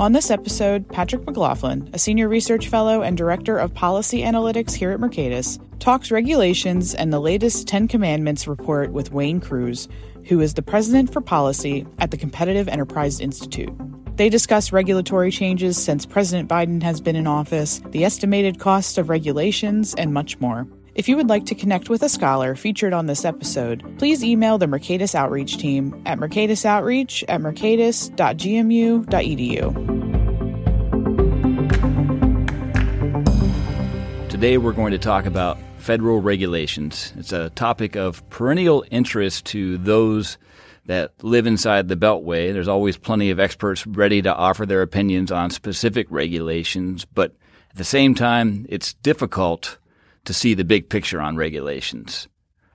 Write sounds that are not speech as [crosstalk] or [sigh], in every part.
On this episode, Patrick McLaughlin, a senior research fellow and director of policy analytics here at Mercatus, talks regulations and the latest 10 Commandments report with Wayne Crews, who is the president for policy at the Competitive Enterprise Institute. They discuss regulatory changes since President Biden has been in office, the estimated cost of regulations, and much more. If you would like to connect with a scholar featured on this episode, please email the Mercatus Outreach team at mercatusoutreach at mercatus.gmu.edu. Today we're going to talk about federal regulations. It's a topic of perennial interest to those that live inside the Beltway. There's always plenty of experts ready to offer their opinions on specific regulations, but at the same time, it's difficult to see the big picture on regulations.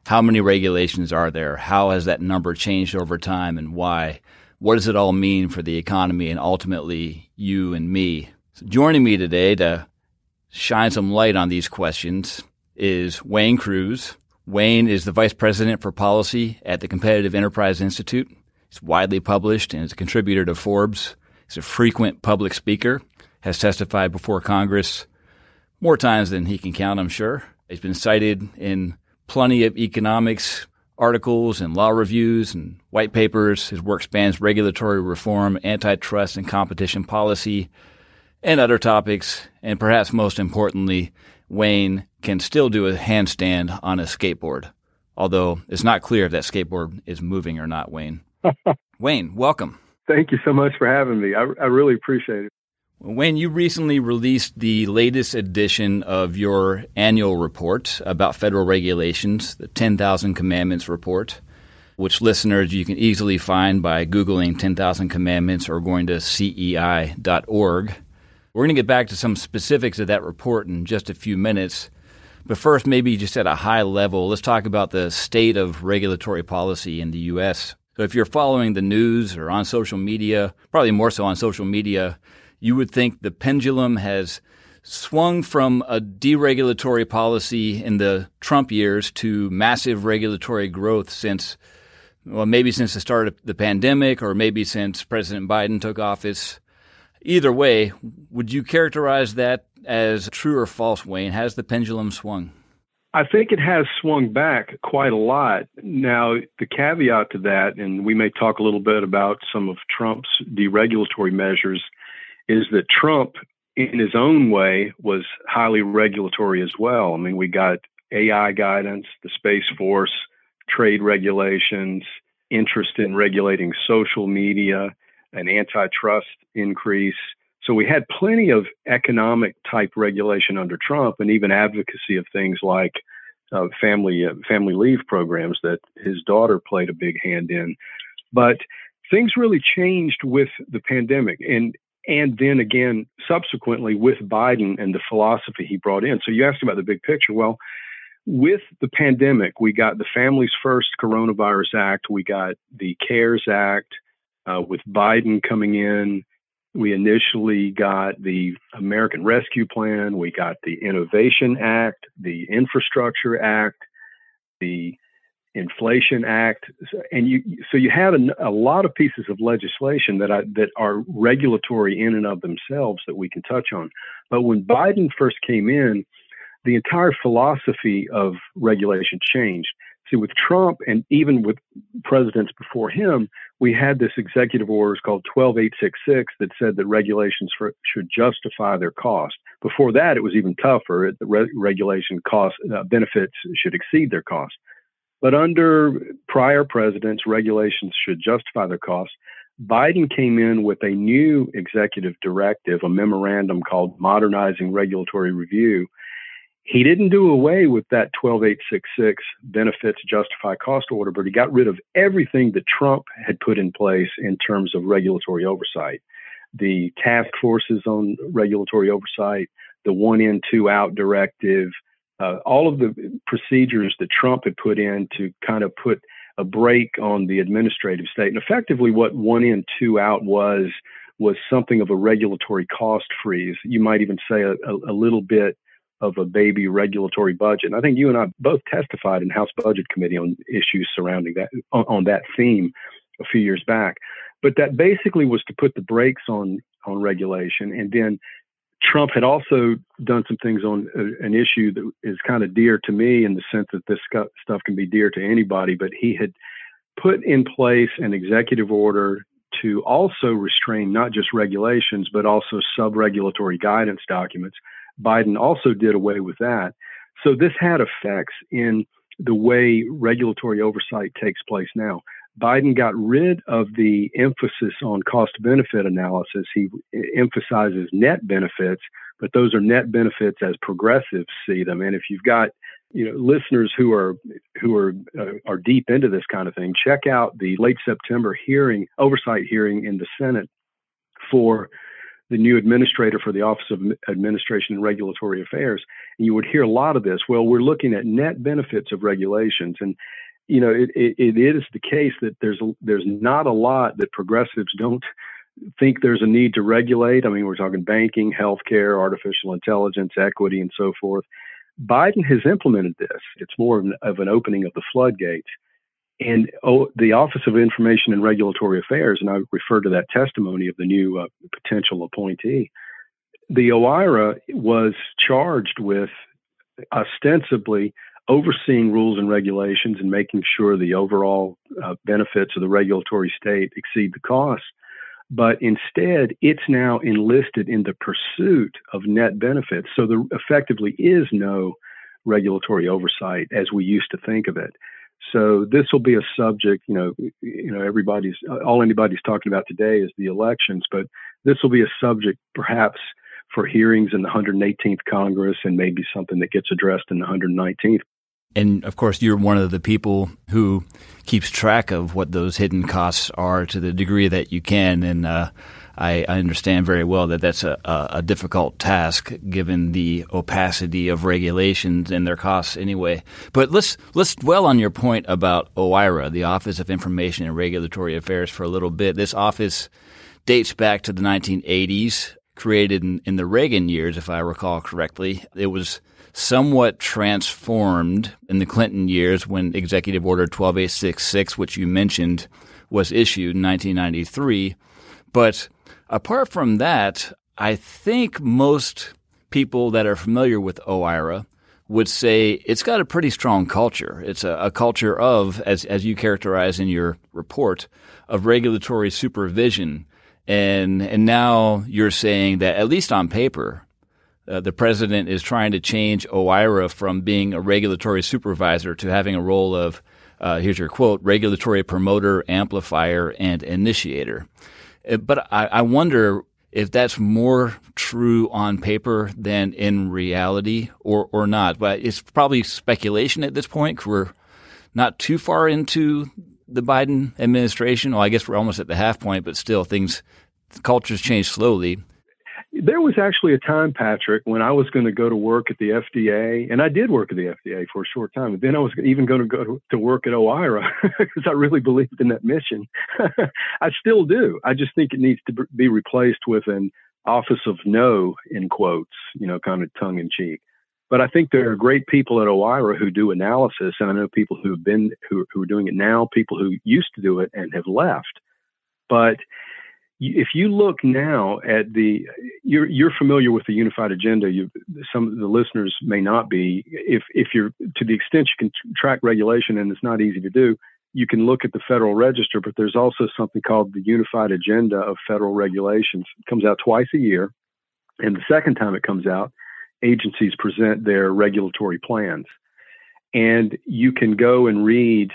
How many regulations are there? How has that number changed over time and why? What does it all mean for the economy and ultimately you and me? So joining me today to shine some light on these questions is Wayne Crews. Wayne is the Vice President for Policy at the Competitive Enterprise Institute. He's widely published and is a contributor to Forbes. He's a frequent public speaker, has testified before Congress more times than he can count, I'm sure. He's been cited in plenty of economics articles and law reviews and white papers. His work spans regulatory reform, antitrust and competition policy, and other topics. And perhaps most importantly, Wayne can still do a handstand on a skateboard, although it's not clear if that skateboard is moving or not, Wayne. [laughs] Wayne, welcome. Thank you so much for having me. I, I really appreciate it. Wayne, you recently released the latest edition of your annual report about federal regulations, the 10,000 Commandments report, which listeners you can easily find by Googling 10,000 Commandments or going to cei.org. We're going to get back to some specifics of that report in just a few minutes. But first, maybe just at a high level, let's talk about the state of regulatory policy in the U.S. So, if you're following the news or on social media, probably more so on social media, you would think the pendulum has swung from a deregulatory policy in the Trump years to massive regulatory growth since, well, maybe since the start of the pandemic or maybe since President Biden took office. Either way, would you characterize that as true or false, Wayne? Has the pendulum swung? I think it has swung back quite a lot. Now, the caveat to that, and we may talk a little bit about some of Trump's deregulatory measures, is that Trump, in his own way, was highly regulatory as well. I mean, we got AI guidance, the Space Force, trade regulations, interest in regulating social media, an antitrust increase. So we had plenty of economic type regulation under Trump, and even advocacy of things like uh, family uh, family leave programs that his daughter played a big hand in. But things really changed with the pandemic, and and then again subsequently with Biden and the philosophy he brought in. So you asked about the big picture. Well, with the pandemic, we got the Families First Coronavirus Act, we got the CARES Act. Uh, with Biden coming in, we initially got the American Rescue Plan, we got the Innovation Act, the Infrastructure Act, the Inflation Act, and you so you have a, a, lot of pieces of legislation that I, that are regulatory in and of themselves that we can touch on. But when Biden first came in, the entire philosophy of regulation changed. See, with Trump and even with presidents before him, we had this executive orders called 12866 that said that regulations for, should justify their cost. Before that, it was even tougher. The re- regulation cost uh, benefits should exceed their cost. But under prior presidents, regulations should justify their costs. Biden came in with a new executive directive, a memorandum called Modernizing Regulatory Review. He didn't do away with that 12866 benefits justify cost order, but he got rid of everything that Trump had put in place in terms of regulatory oversight. The task forces on regulatory oversight, the one in, two out directive, uh, all of the procedures that Trump had put in to kind of put a break on the administrative state. And effectively, what one in, two out was was something of a regulatory cost freeze. You might even say a, a, a little bit of a baby regulatory budget. And I think you and I both testified in House Budget Committee on issues surrounding that on, on that theme a few years back. But that basically was to put the brakes on on regulation. And then Trump had also done some things on uh, an issue that is kind of dear to me in the sense that this stuff can be dear to anybody, but he had put in place an executive order to also restrain not just regulations, but also sub regulatory guidance documents. Biden also did away with that. So this had effects in the way regulatory oversight takes place now. Biden got rid of the emphasis on cost benefit analysis. He emphasizes net benefits, but those are net benefits as progressives see them. And if you've got you know listeners who are who are uh, are deep into this kind of thing, check out the late September hearing oversight hearing in the Senate for the new administrator for the Office of Administration and Regulatory Affairs, and you would hear a lot of this. Well, we're looking at net benefits of regulations, and you know it, it, it is the case that there's there's not a lot that progressives don't think there's a need to regulate. I mean, we're talking banking, healthcare, artificial intelligence, equity, and so forth. Biden has implemented this. It's more of an, of an opening of the floodgates. And oh, the Office of Information and Regulatory Affairs, and I refer to that testimony of the new uh, potential appointee, the OIRA was charged with ostensibly overseeing rules and regulations and making sure the overall uh, benefits of the regulatory state exceed the costs. But instead, it's now enlisted in the pursuit of net benefits. So there effectively is no regulatory oversight as we used to think of it. So this will be a subject, you know, you know, everybody's all anybody's talking about today is the elections, but this will be a subject perhaps for hearings in the 118th Congress and maybe something that gets addressed in the 119th. And of course, you're one of the people who keeps track of what those hidden costs are to the degree that you can. And uh, I, I, understand very well that that's a, a, difficult task given the opacity of regulations and their costs anyway. But let's let's dwell on your point about OIRA, the Office of Information and Regulatory Affairs, for a little bit. This office dates back to the 1980s, created in, in the Reagan years, if I recall correctly. It was somewhat transformed in the Clinton years when Executive Order 12866, which you mentioned, was issued in 1993. But apart from that, I think most people that are familiar with OIRA would say it's got a pretty strong culture. It's a, a culture of, as, as you characterize in your report, of regulatory supervision. And, and now you're saying that, at least on paper, uh, the president is trying to change OIRA from being a regulatory supervisor to having a role of, uh, here's your quote, regulatory promoter, amplifier, and initiator. Uh, but I, I wonder if that's more true on paper than in reality or, or not. But it's probably speculation at this point. We're not too far into the Biden administration. Well, I guess we're almost at the half point, but still things, cultures change slowly. There was actually a time, Patrick, when I was going to go to work at the FDA, and I did work at the FDA for a short time. And then I was even going to go to, work at OIRA because [laughs] I really believed in that mission. [laughs] I still do. I just think it needs to be replaced with an office of no, in quotes, you know, kind of tongue in cheek. But I think there are great people at OIRA who do analysis, and I know people who have been who, who are doing it now, people who used to do it and have left. But if you look now at the you're you're familiar with the unified agenda. You some of the listeners may not be. If if you're to the extent you can track regulation and it's not easy to do you can look at the federal register but there's also something called the unified agenda of federal regulations. It comes out twice a year. And the second time it comes out agencies present their regulatory plans. And you can go and read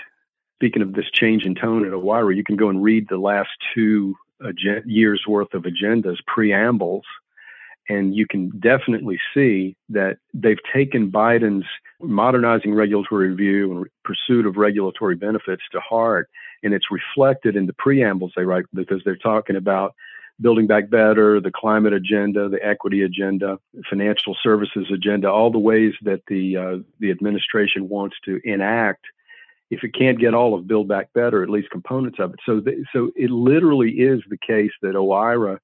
speaking of this change in tone at OIRA, you can go and read the last two ag- years worth of agendas, preambles, and you can definitely see that they've taken Biden's modernizing regulatory review and pursuit of regulatory benefits to heart. And it's reflected in the preambles they write because they're talking about building back better, the climate agenda, the equity agenda, financial services agenda, all the ways that the uh, the administration wants to enact if it can't get all of Build Back Better, at least components of it. So, so it literally is the case that OIRA,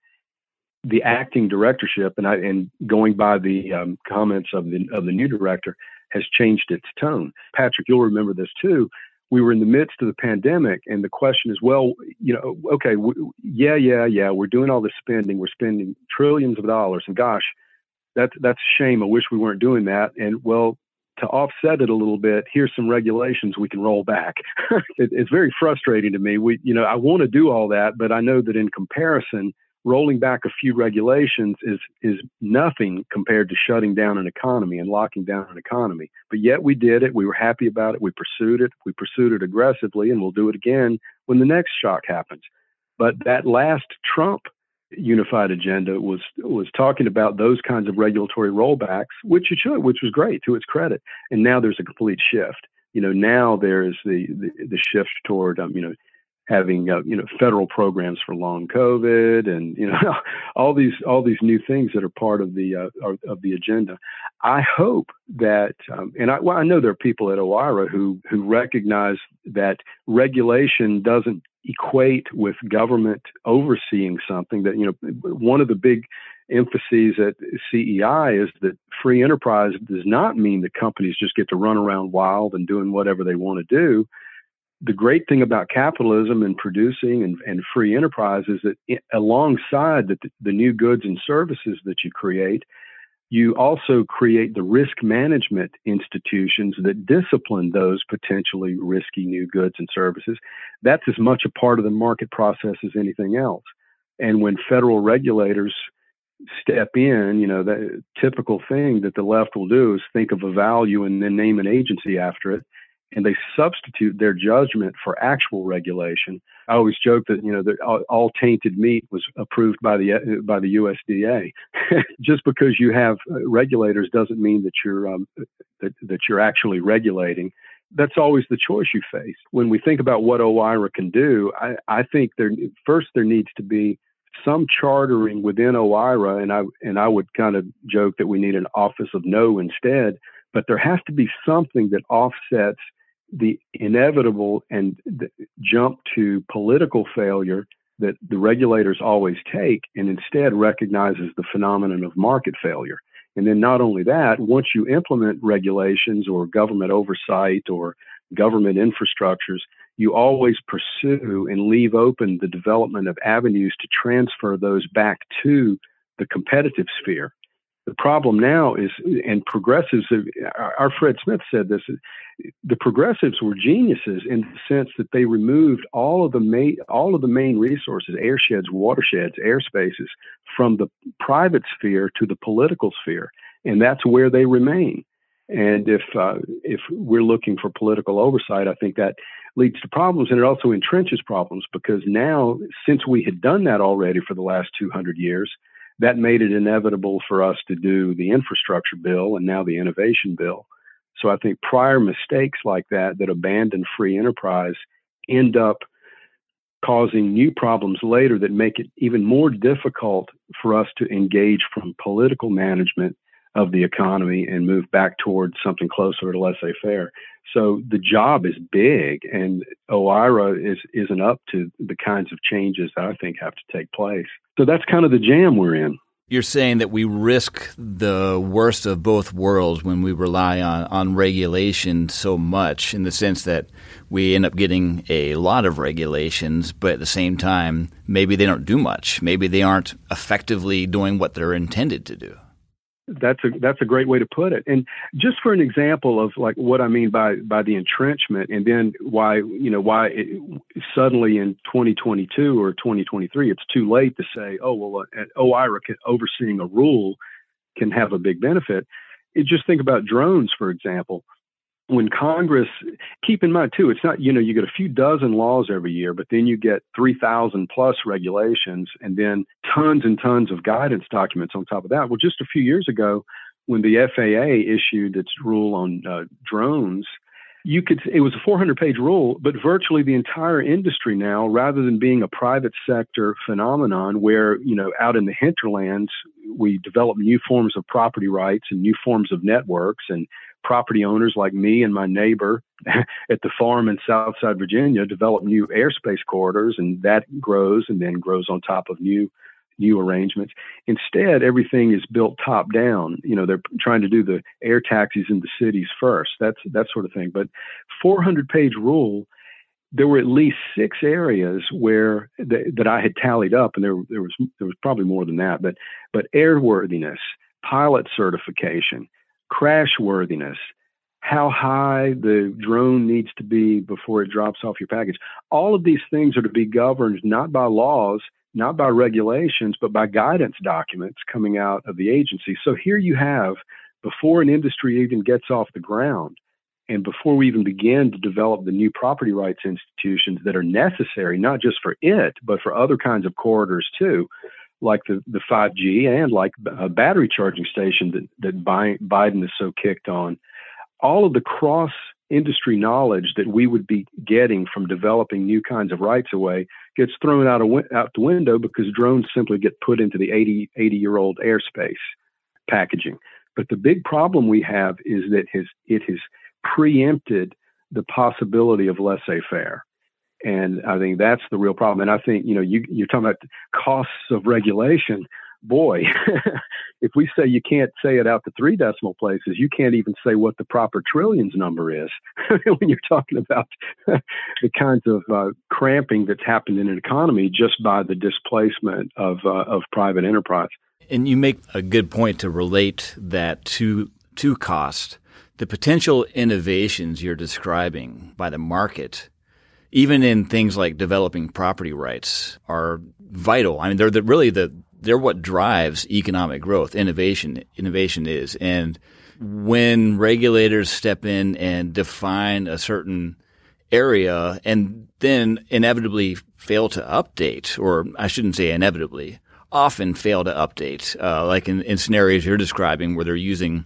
the acting directorship, and I, and going by the um, comments of the of the new director, has changed its tone. Patrick, you'll remember this too. we were in the midst of the pandemic, and the question is, well, you know, okay, w- yeah, yeah, yeah, we're doing all this spending, we're spending trillions of dollars, and gosh, that's that's a shame. I wish we weren't doing that. And well, to offset it a little bit, here's some regulations we can roll back. [laughs] it, it's very frustrating to me. We, you know, I want to do all that, but I know that in comparison, rolling back a few regulations is is nothing compared to shutting down an economy and locking down an economy. But yet we did it. We were happy about it. We pursued it. We pursued it aggressively, and we'll do it again when the next shock happens. But that last Trump unified agenda was was talking about those kinds of regulatory rollbacks, which it should, which was great to its credit. And now there's a complete shift. You know, now there's the the, the shift toward um, you know having uh, you know federal programs for long COVID and you know [laughs] all these all these new things that are part of the uh, of the agenda. I hope that um, and I, well, I know there are people at OIRA who who recognize that regulation doesn't equate with government overseeing something. That you know one of the big emphases at CEI is that free enterprise does not mean that companies just get to run around wild and doing whatever they want to do the great thing about capitalism and producing and, and free enterprise is that it, alongside the, the new goods and services that you create, you also create the risk management institutions that discipline those potentially risky new goods and services. That's as much a part of the market process as anything else. And when federal regulators step in, you know, the typical thing that the left will do is think of a value and then name an agency after it and they substitute their judgment for actual regulation. I always joke that you know that all, all tainted meat was approved by the by the USDA. [laughs] Just because you have uh, regulators doesn't mean that you're um, that, that you're actually regulating. That's always the choice you face. When we think about what OIRA can do, I, I think there first there needs to be some chartering within OIRA, and I and I would kind of joke that we need an office of no instead. But there has to be something that offsets the inevitable and the jump to political failure that the regulators always take and instead recognizes the phenomenon of market failure. And then not only that, once you implement regulations or government oversight or government infrastructures, you always pursue and leave open the development of avenues to transfer those back to the competitive sphere. The problem now is, and progressives, our Fred Smith said this, the progressives were geniuses in the sense that they removed all of the main, all of the main resources, airsheds, watersheds, airspaces, from the private sphere to the political sphere, and that's where they remain. And if uh, if we're looking for political oversight, I think that leads to problems, and it also entrenches problems because now, since we had done that already for the last 200 years, that made it inevitable for us to do the infrastructure bill and now the innovation bill. So I think prior mistakes like that that abandon free enterprise end up causing new problems later that make it even more difficult for us to engage from political management of the economy and move back towards something closer to laissez-faire. So the job is big, and OIRA is isn't up to the kinds of changes that I think have to take place. So that's kind of the jam we're in. You're saying that we risk the worst of both worlds when we rely on, on regulation so much, in the sense that we end up getting a lot of regulations, but at the same time, maybe they don't do much. Maybe they aren't effectively doing what they're intended to do. That's a that's a great way to put it. And just for an example of like what I mean by by the entrenchment, and then why you know why it, suddenly in 2022 or 2023 it's too late to say, oh well, uh, OIRA can, overseeing a rule can have a big benefit. It, just think about drones, for example when Congress, keep in mind too, it's not, you know, you get a few dozen laws every year, but then you get 3,000 plus regulations and then tons and tons of guidance documents on top of that. Well, just a few years ago, when the FAA issued its rule on uh, drones, you could it was a 400 page rule but virtually the entire industry now rather than being a private sector phenomenon where you know out in the hinterlands we develop new forms of property rights and new forms of networks and property owners like me and my neighbor [laughs] at the farm in Southside Virginia develop new airspace corridors, and that grows and then grows on top of new new arrangements. Instead, everything is built top down. You know, they're trying to do the air taxis in the cities first. That's that sort of thing. But 400 page rule, there were at least six areas where th- that I had tallied up, and there there was there was probably more than that. But but airworthiness, pilot certification, crash worthiness, how high the drone needs to be before it drops off your package. All of these things are to be governed not by laws, not by regulations, but by guidance documents coming out of the agency. So here you have, before an industry even gets off the ground, and before we even begin to develop the new property rights institutions that are necessary, not just for it, but for other kinds of corridors too, like the, the 5G and like a battery charging station that, that Biden is so kicked on all of the cross industry knowledge that we would be getting from developing new kinds of rights away gets thrown out, of, out the window because drones simply get put into the 80, 80 year old airspace packaging. But the big problem we have is that his, it has preempted the possibility of laissez faire. And I think that's the real problem. And I think, you know, you, you're talking about costs of regulation boy, [laughs] if we say you can't say it out to three decimal places, you can't even say what the proper trillions number is [laughs] when you're talking about [laughs] the kinds of uh, cramping that's happened in an economy just by the displacement of uh, of private enterprise. And you make a good point to relate that to to cost. The potential innovations you're describing by the market even in things like developing property rights are vital. I mean, they're the, really the they're what drives economic growth. Innovation, innovation is, and when regulators step in and define a certain area and then inevitably fail to update, or I shouldn't say inevitably, often fail to update, uh, like in, in scenarios you're describing where they're using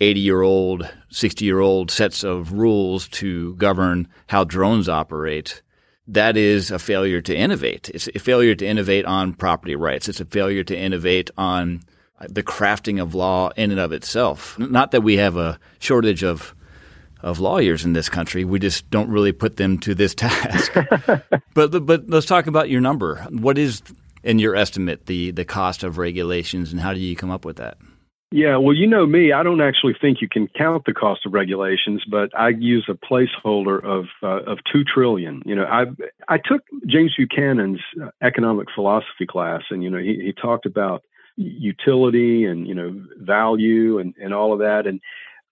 80 year old, 60 year old sets of rules to govern how drones operate that is a failure to innovate. It's a failure to innovate on property rights. It's a failure to innovate on the crafting of law in and of itself. Not that we have a shortage of of lawyers in this country. We just don't really put them to this [laughs] task. but but let's talk about your number. What is in your estimate the the cost of regulations and how do you come up with that? Yeah, well, you know me. I don't actually think you can count the cost of regulations, but I use a placeholder of uh, of two trillion. You know, I I took James Buchanan's uh, economic philosophy class, and you know, he he talked about utility and you know value and and all of that, and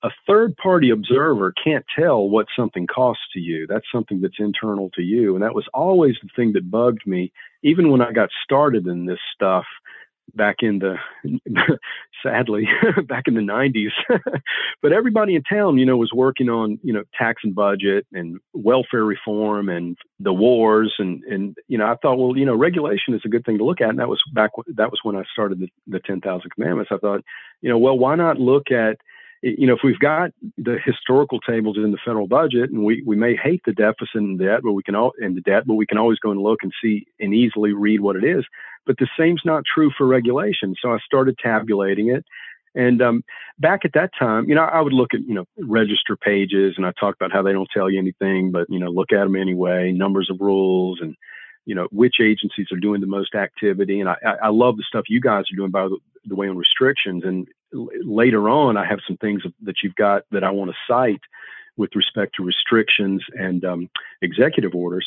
a third party observer can't tell what something costs to you. That's something that's internal to you, and that was always the thing that bugged me, even when I got started in this stuff back in the [laughs] sadly [laughs] back in the 90s [laughs] but everybody in town you know was working on you know tax and budget and welfare reform and the wars and and you know I thought well you know regulation is a good thing to look at. And that was back that was when I started the, the 10,000 commandments. I thought you know well why not look at you know, if we've got the historical tables in the federal budget, and we, we may hate the deficit and debt, but we can all and the debt, but we can always go and look and see and easily read what it is. But the same's not true for regulation. So I started tabulating it. And um, back at that time, you know, I would look at you know register pages, and I talked about how they don't tell you anything, but you know, look at them anyway. Numbers of rules, and you know which agencies are doing the most activity. And I, I love the stuff you guys are doing by the, the way on restrictions. And later on, I have some things that you've got that I want to cite with respect to restrictions and um, executive orders.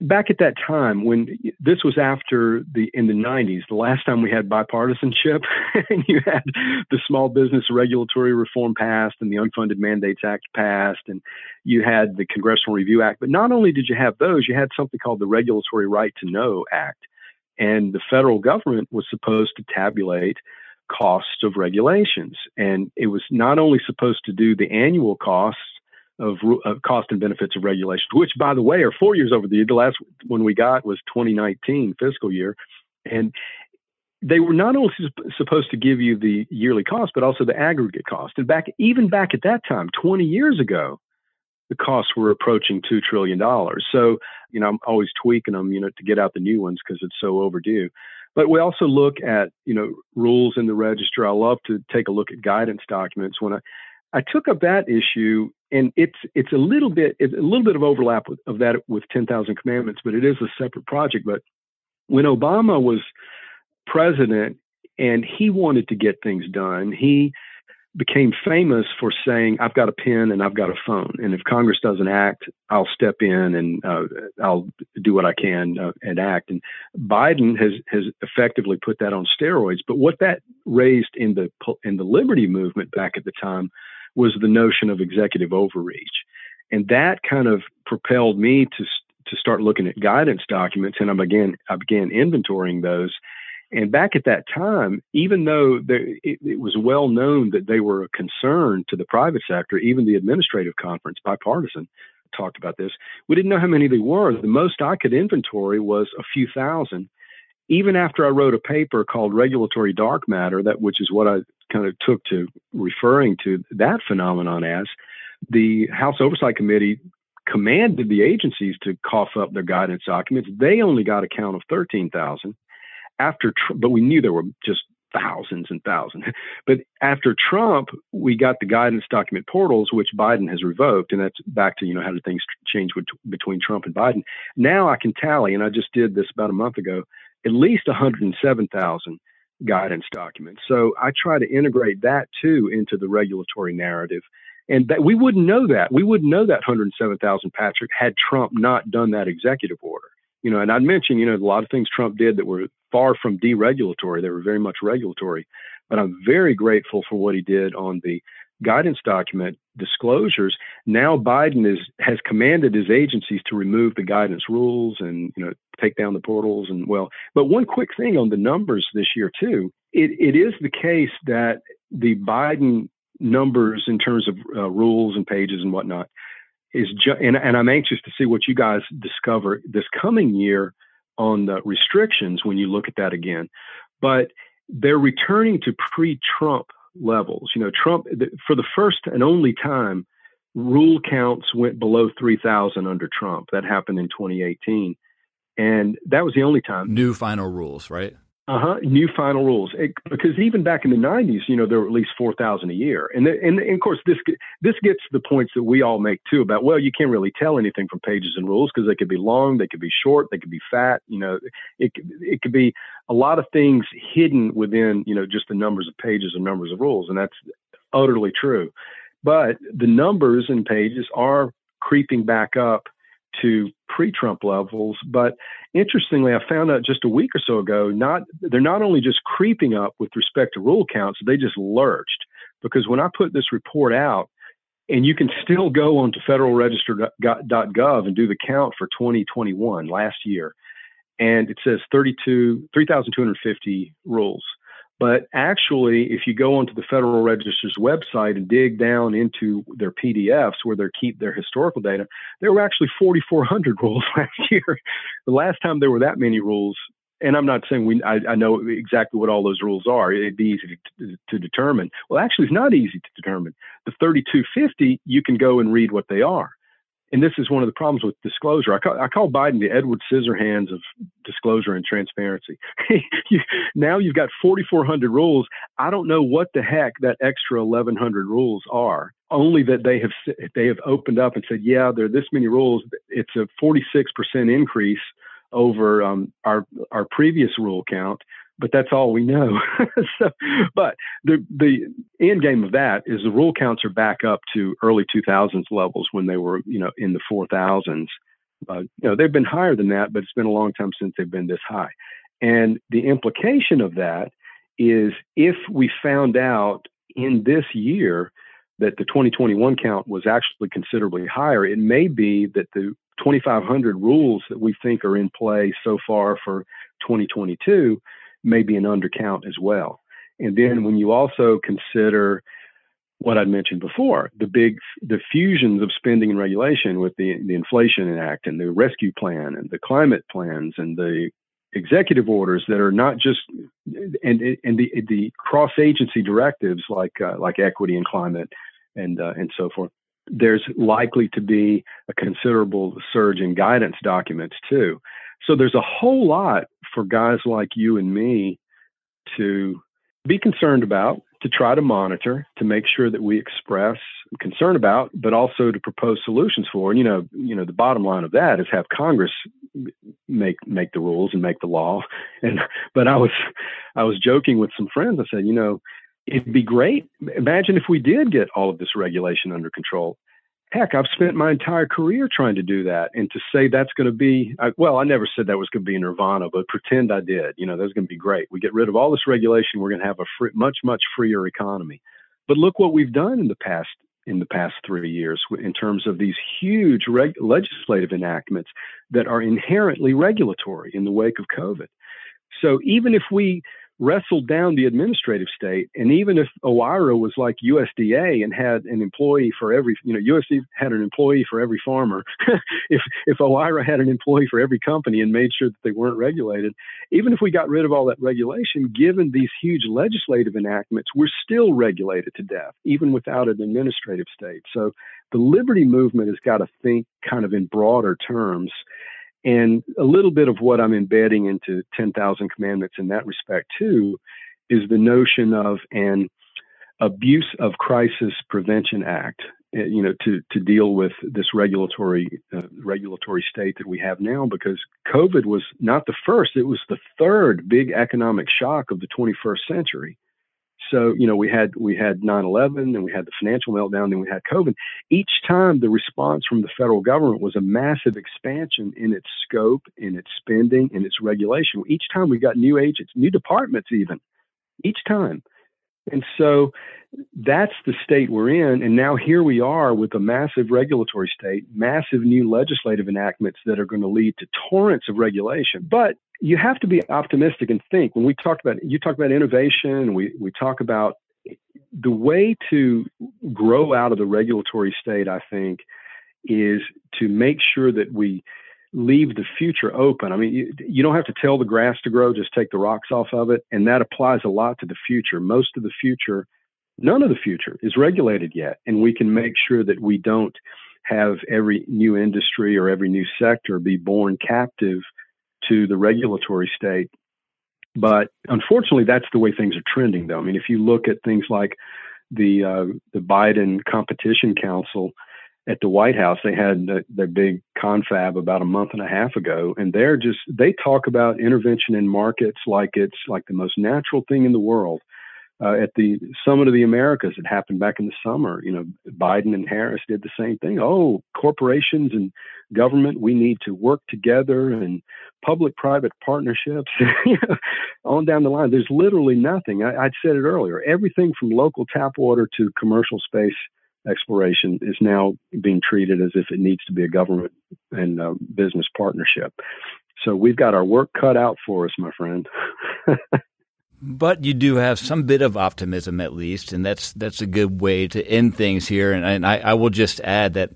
Back at that time, when this was after the in the 90s, the last time we had bipartisanship, [laughs] and you had the Small Business Regulatory Reform passed and the Unfunded Mandates Act passed, and you had the Congressional Review Act. But not only did you have those, you had something called the Regulatory Right to Know Act, and the federal government was supposed to tabulate costs of regulations. And it was not only supposed to do the annual costs of, of, cost and benefits of regulations, which, by the way, are four years over the year. The last one we got was 2019 fiscal year. And they were not only supposed to give you the yearly cost, but also the aggregate cost. And back, even back at that time, 20 years ago, the costs were approaching $2 trillion. So, you know, I'm always tweaking them, you know, to get out the new ones because it's so overdue. But we also look at, you know, rules in the register. I love to take a look at guidance documents. When I, I took up that issue, and it's it's a little bit it's a little bit of overlap with, of that with 10,000 commandments, but it is a separate project. But when Obama was president and he wanted to get things done. He became famous for saying, I've got a pen and I've got a phone. And if Congress doesn't act, I'll step in and uh, I'll do what I can uh, and act. And Biden has, has effectively put that on steroids. But what that raised in the, in the liberty movement back at the time was the notion of executive overreach. And that kind of propelled me to, to start looking at guidance documents. And I'm again, I began inventorying those and back at that time, even though there, it, it, was well known that they were a concern to the private sector, even the administrative conference, bipartisan, talked about this. We didn't know how many they were. The most I could inventory was a few thousand. Even after I wrote a paper called Regulatory Dark Matter, that which is what I kind of took to referring to that phenomenon as, the House Oversight Committee commanded the agencies to cough up their guidance documents. They only got a count of 13,000 after, but we knew there were just thousands and thousands. [laughs] But after Trump, we got the guidance document portals, which Biden has revoked, and that's back to you know how did things change with, between Trump and Biden. Now I can tally, and I just did this about a month ago, at least 107,000 guidance documents. So I try to integrate that too into the regulatory narrative. And that we wouldn't know that. We wouldn't know that 107,000, Patrick, had Trump not done that executive order. You know, and I'd mentioned, you know, a lot of things Trump did that were far from deregulatory. They were very much regulatory. But I'm very grateful for what he did on the guidance document disclosures. Now Biden is has commanded his agencies to remove the guidance rules and you know take down the portals and well. But one quick thing on the numbers this year too. It it is the case that the Biden numbers in terms of uh, rules and pages and whatnot is ju- and, and I'm anxious to see what you guys discover this coming year on the restrictions when you look at that again. But they're returning to pre-Trump levels. You know, Trump for the first and only time, rule counts went below 3,000 under Trump. That happened in 2018, and that was the only time. New final rules, right? Uh huh. New final rules, it, because even back in the '90s, you know, there were at least four thousand a year, and, the, and and of course this this gets the points that we all make too about well, you can't really tell anything from pages and rules because they could be long, they could be short, they could be fat. You know, it it could be a lot of things hidden within you know just the numbers of pages and numbers of rules, and that's utterly true. But the numbers and pages are creeping back up to pre-Trump levels. But interestingly, I found out just a week or so ago, not they're not only just creeping up with respect to rule counts, they just lurched. Because when I put this report out, and you can still go onto federalregister.gov and do the count for 2021 last year, and it says 32 3,250 rules. But actually, if you go onto the Federal Register's website and dig down into their PDFs where they keep their historical data, there were actually 4,400 [laughs] rules last year. The last time there were that many rules, and I'm not saying we, I, I know exactly what all those rules are. It'd be easy to, to determine. Well, actually, it's not easy to determine. The 3250, you can go and read what they are and this is one of the problems with disclosure. I call, I call Biden the Edward Scissorhands of disclosure and transparency. [laughs] you, now you've got 4,400 rules. I don't know what the heck that extra 1,100 rules are. Only that they have they have opened up and said, yeah, there are this many rules. It's a 46% increase over um, our our previous rule count but that's all we know. [laughs] so, but the the end game of that is the rule counts are back up to early 2000s levels when they were you know in the 4000s. Uh, you know they've been higher than that, but it's been a long time since they've been this high. And the implication of that is if we found out in this year that the 2021 count was actually considerably higher, it may be that the 2,500 rules that we think are in play so far for 2022 may be an undercount as well. And then when you also consider what I'd mentioned before, the big the fusions of spending and regulation with the the Inflation Act and the Rescue Plan and the climate plans and the executive orders that are not just and and the the cross agency directives like uh, like equity and climate and uh, and so forth. There's likely to be a considerable surge in guidance documents too. So there's a whole lot for guys like you and me to be concerned about to try to monitor, to make sure that we express concern about, but also to propose solutions for. And you know, you know, the bottom line of that is have Congress make make the rules and make the law. [laughs] And but I was I was joking with some friends. I said, you know, it'd be great. Imagine if we did get all of this regulation under control. Heck, I've spent my entire career trying to do that, and to say that's going to be well, I never said that was going to be nirvana, but pretend I did. You know, that's going to be great. We get rid of all this regulation, we're going to have a free, much much freer economy. But look what we've done in the past in the past three years in terms of these huge reg- legislative enactments that are inherently regulatory in the wake of COVID. So even if we wrestled down the administrative state. And even if OIRA was like USDA and had an employee for every, you know, USDA had an employee for every farmer, [laughs] if if OIRA had an employee for every company and made sure that they weren't regulated, even if we got rid of all that regulation, given these huge legislative enactments, we're still regulated to death, even without an administrative state. So the liberty movement has got to think kind of in broader terms and a little bit of what I'm embedding into 10,000 Commandments in that respect, too, is the notion of an abuse of crisis prevention act eh, you know to to deal with this regulatory uh, regulatory state that we have now because covid was not the first it was the third big economic shock of the 21st century so, you know, we had we had 9/11, and we had the financial meltdown, then we had COVID. Each time, the response from the federal government was a massive expansion in its scope, in its spending, in its regulation. Each time, we got new agents, new departments, even each time. And so that's the state we're in. And now here we are with a massive regulatory state, massive new legislative enactments that are going to lead to torrents of regulation. But you have to be optimistic and think when we talk about you talk about innovation we we talk about the way to grow out of the regulatory state i think is to make sure that we leave the future open i mean you, you don't have to tell the grass to grow just take the rocks off of it and that applies a lot to the future most of the future none of the future is regulated yet and we can make sure that we don't have every new industry or every new sector be born captive to the regulatory state. But unfortunately, that's the way things are trending, though. I mean, if you look at things like the uh, the Biden Competition Council at the White House, they had the, their big confab about a month and a half ago, and they're just they talk about intervention in markets like it's like the most natural thing in the world uh, at the Summit of the Americas that happened back in the summer. You know, Biden and Harris did the same thing. Oh, corporations and government, we need to work together and public-private partnerships, [laughs] on down the line. There's literally nothing. I, I said it earlier. Everything from local tap water to commercial space exploration is now being treated as if it needs to be a government and uh, business partnership. So we've got our work cut out for us, my friend. [laughs] But you do have some bit of optimism, at least, and that's that's a good way to end things here. And, and I, I, will just add that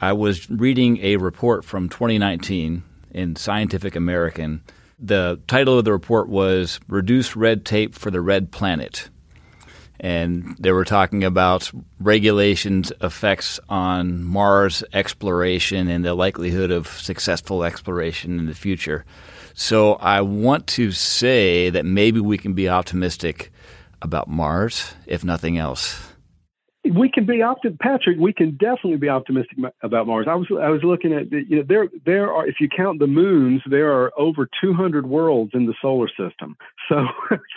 I was reading a report from 2019 in Scientific American. The title of the report was "Reduce Red Tape for the Red Planet," and they were talking about regulations' effects on Mars exploration and the likelihood of successful exploration in the future. So I want to say that maybe we can be optimistic about Mars, if nothing else we can be optimistic, Patrick. We can definitely be optimistic about Mars. I was I was looking at you know there there are if you count the moons, there are over 200 worlds in the solar system. [laughs] So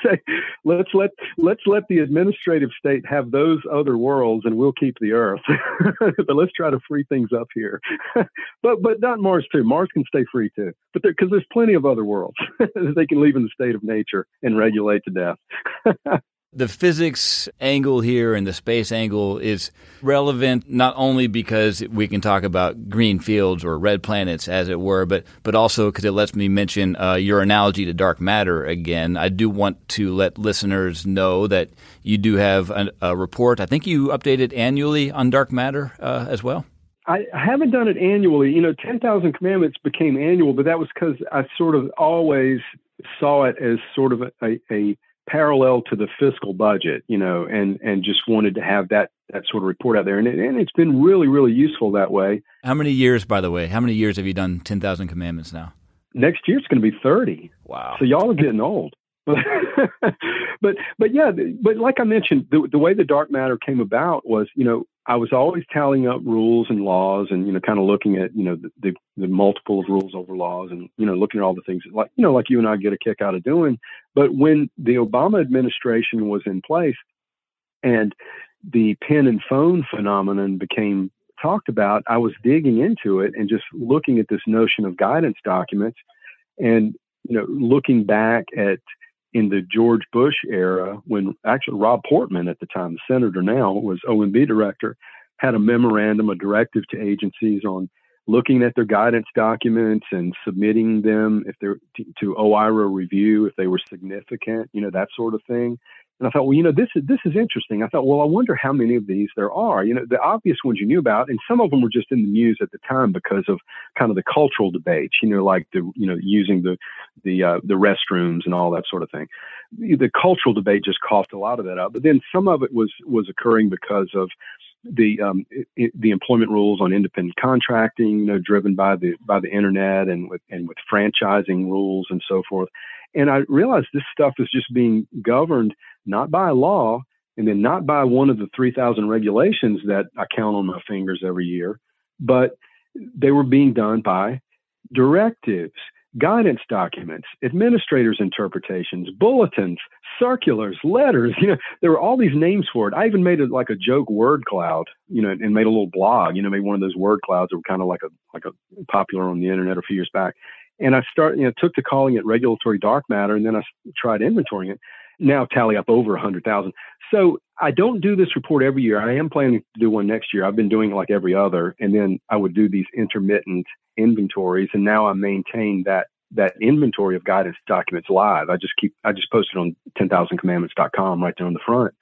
say let's let let's let the administrative state have those other worlds, and we'll keep the Earth. [laughs] but let's try to free things up here. [laughs] but but not Mars too. Mars can stay free too. But because there's plenty of other worlds they can leave in the state of nature and regulate to death the physics angle here and the space angle is relevant not only because we can talk about green fields or red planets, as it were, but but also because it lets me mention uh, your analogy to dark matter again. I do want to let listeners know that you do have a, a report. I think you update it annually on dark matter uh, as well. I haven't done it annually. You know, 10,000 Commandments became annual, but that was because I sort of always saw it as sort of a, a parallel to the fiscal budget, you know, and and just wanted to have that that sort of report out there, and it, and it's been really really useful that way. How many years, by the way? How many years have you done Ten Thousand Commandments now? Next year it's going to be thirty. Wow! So y'all are getting old. But but yeah, but like I mentioned, the the way the dark matter came about was, you know, I was always tallying up rules and laws, and you know, kind of looking at you know the, the, the multiple of rules over laws, and you know, looking at all the things like you know, like you and I get a kick out of doing. But when the Obama administration was in place, and the pen and phone phenomenon became talked about, I was digging into it and just looking at this notion of guidance documents, and you know, looking back at in the George Bush era, when actually Rob Portman at the time, the senator now, was OMB director, had a memorandum, a directive to agencies on looking at their guidance documents and submitting them if they're to, to OIRA review if they were significant, you know, that sort of thing. And I thought, well, you know, this is this is interesting. I thought, well, I wonder how many of these there are. You know, the obvious ones you knew about, and some of them were just in the news at the time because of kind of the cultural debates. You know, like the you know using the the uh, the restrooms and all that sort of thing. The cultural debate just coughed a lot of that up. But then some of it was was occurring because of the um, it, the employment rules on independent contracting, you know, driven by the by the internet and with and with franchising rules and so forth. And I realized this stuff is just being governed not by law and then not by one of the 3,000 regulations that I count on my fingers every year, but they were being done by directives, guidance documents, administrators' interpretations, bulletins, circulars, letters. [laughs] You know, there were all these names for it. I even made it like a joke word cloud, you know, and made a little blog. You know, made one of those word clouds that were kind of like a like a popular on the internet a few years back. And I started, you know, took to calling it regulatory dark matter, and then I tried inventorying it. Now tally up over a hundred thousand. So I don't do this report every year. I am planning to do one next year. I've been doing like every other, and then I would do these intermittent inventories. And now I maintain that that inventory of guidance documents live. I just keep I just post it on 10,000commandments.com right there on the front.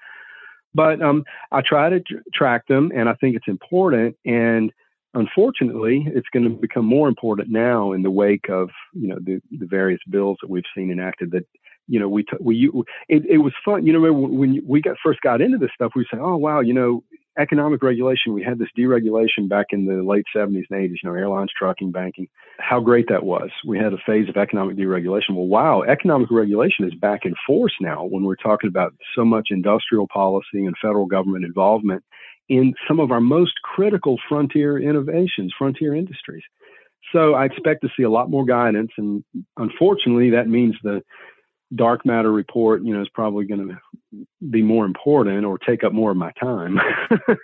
But um, I try to tr- track them, and I think it's important. And unfortunately, it's going to become more important now in the wake of you know the, the various bills that we've seen enacted. That you know we t- we you, it, it was fun. You know when we got first got into this stuff, we say, oh wow, you know economic regulation. We had this deregulation back in the late 70s and 80s. You know airlines, trucking, banking. How great that was. We had a phase of economic deregulation. Well, wow, economic regulation is back in force now when we're talking about so much industrial policy and federal government involvement in some of our most critical frontier innovations, frontier industries. So I expect to see a lot more guidance, and unfortunately, that means the dark matter report, you know, is probably going to be more important or take up more of my time.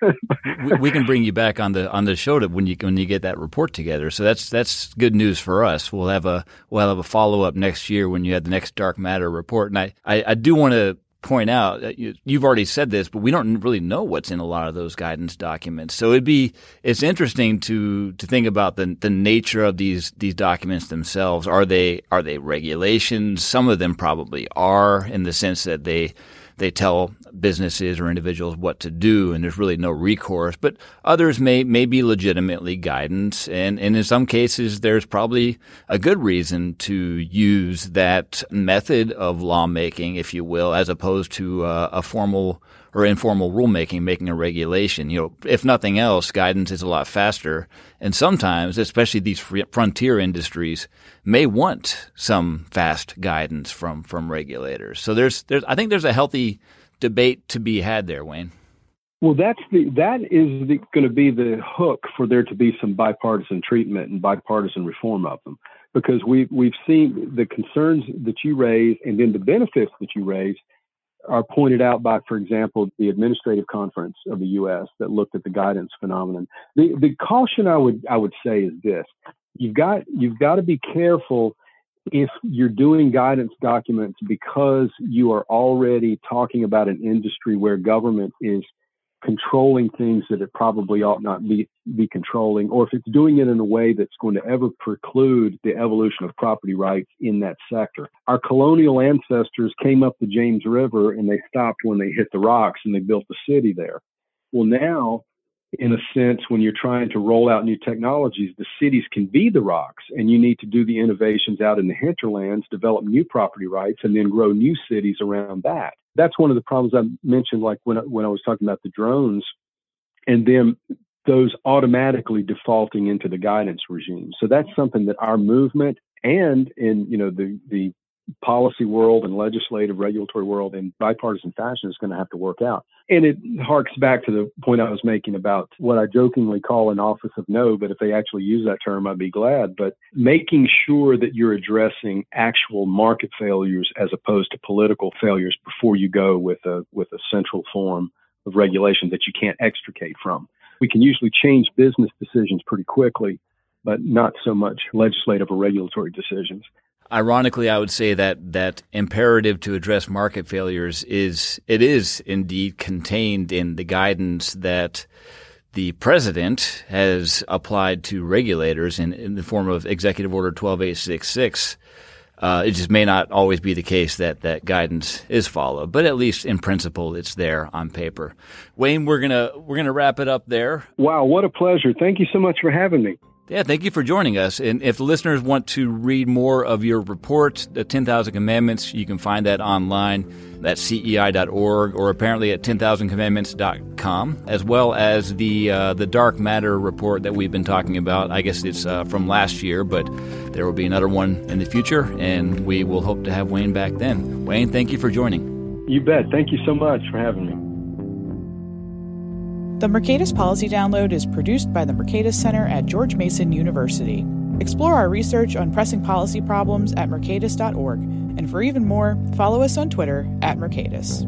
[laughs] we, we, can bring you back on the on the show to when you when you get that report together. So that's that's good news for us. We'll have a we'll have a follow up next year when you have the next dark matter report. And I I, I do want to point out you, have already said this, but we don't really know what's in a lot of those guidance documents. So it'd be it's interesting to to think about the the nature of these these documents themselves. Are they are they regulations? Some of them probably are in the sense that they they tell businesses or individuals what to do, and there's really no recourse. But others may may be legitimately guidance, and, and in some cases, there's probably a good reason to use that method of lawmaking, if you will, as opposed to uh, a formal or informal rulemaking, making a regulation. You know, if nothing else, guidance is a lot faster. And sometimes, especially these frontier industries, may want some fast guidance from from regulators. So there's there's I think there's a healthy debate to be had there, Wayne. Well, that's the that is the, going to be the hook for there to be some bipartisan treatment and bipartisan reform of them, because we we've seen the concerns that you raise and then the benefits that you raise are pointed out by, for example, the Administrative Conference of the U.S. that looked at the guidance phenomenon. The, the caution I would I would say is this: you've got you've got to be careful if you're doing guidance documents because you are already talking about an industry where government is controlling things that it probably ought not be, be controlling, or if it's doing it in a way that's going to ever preclude the evolution of property rights in that sector. Our colonial ancestors came up the James River and they stopped when they hit the rocks and they built the city there. Well, now, in a sense, when you're trying to roll out new technologies, the cities can be the rocks, and you need to do the innovations out in the hinterlands, develop new property rights, and then grow new cities around that that's one of the problems I mentioned, like when I, when I was talking about the drones, and then those automatically defaulting into the guidance regime. So that's something that our movement and in you know the the policy world and legislative regulatory world in bipartisan fashion is going to have to work out. And it harks back to the point I was making about what I jokingly call an office of no, but if they actually use that term, I'd be glad. But making sure that you're addressing actual market failures as opposed to political failures before you go with a with a central form of regulation that you can't extricate from. We can usually change business decisions pretty quickly, but not so much legislative or regulatory decisions. Ironically, I would say that that imperative to address market failures is it is indeed contained in the guidance that the president has applied to regulators in, in the form of Executive Order 12866. Uh, it just may not always be the case that that guidance is followed, but at least in principle, it's there on paper. Wayne, we're gonna we're gonna wrap it up there. Wow, what a pleasure! Thank you so much for having me. Yeah, thank you for joining us. And if listeners want to read more of your report, the 10,000 Commandments, you can find that online at cei.org or apparently at 10,000commandments.com, as well as the uh, the dark matter report that we've been talking about. I guess it's uh, from last year, but there will be another one in the future, and we will hope to have Wayne back then. Wayne, thank you for joining. You bet. Thank you so much for having me. The Mercatus Policy Download is produced by the Mercatus Center at George Mason University. Explore our research on pressing policy problems at mercatus.org, and for even more, follow us on Twitter at Mercatus.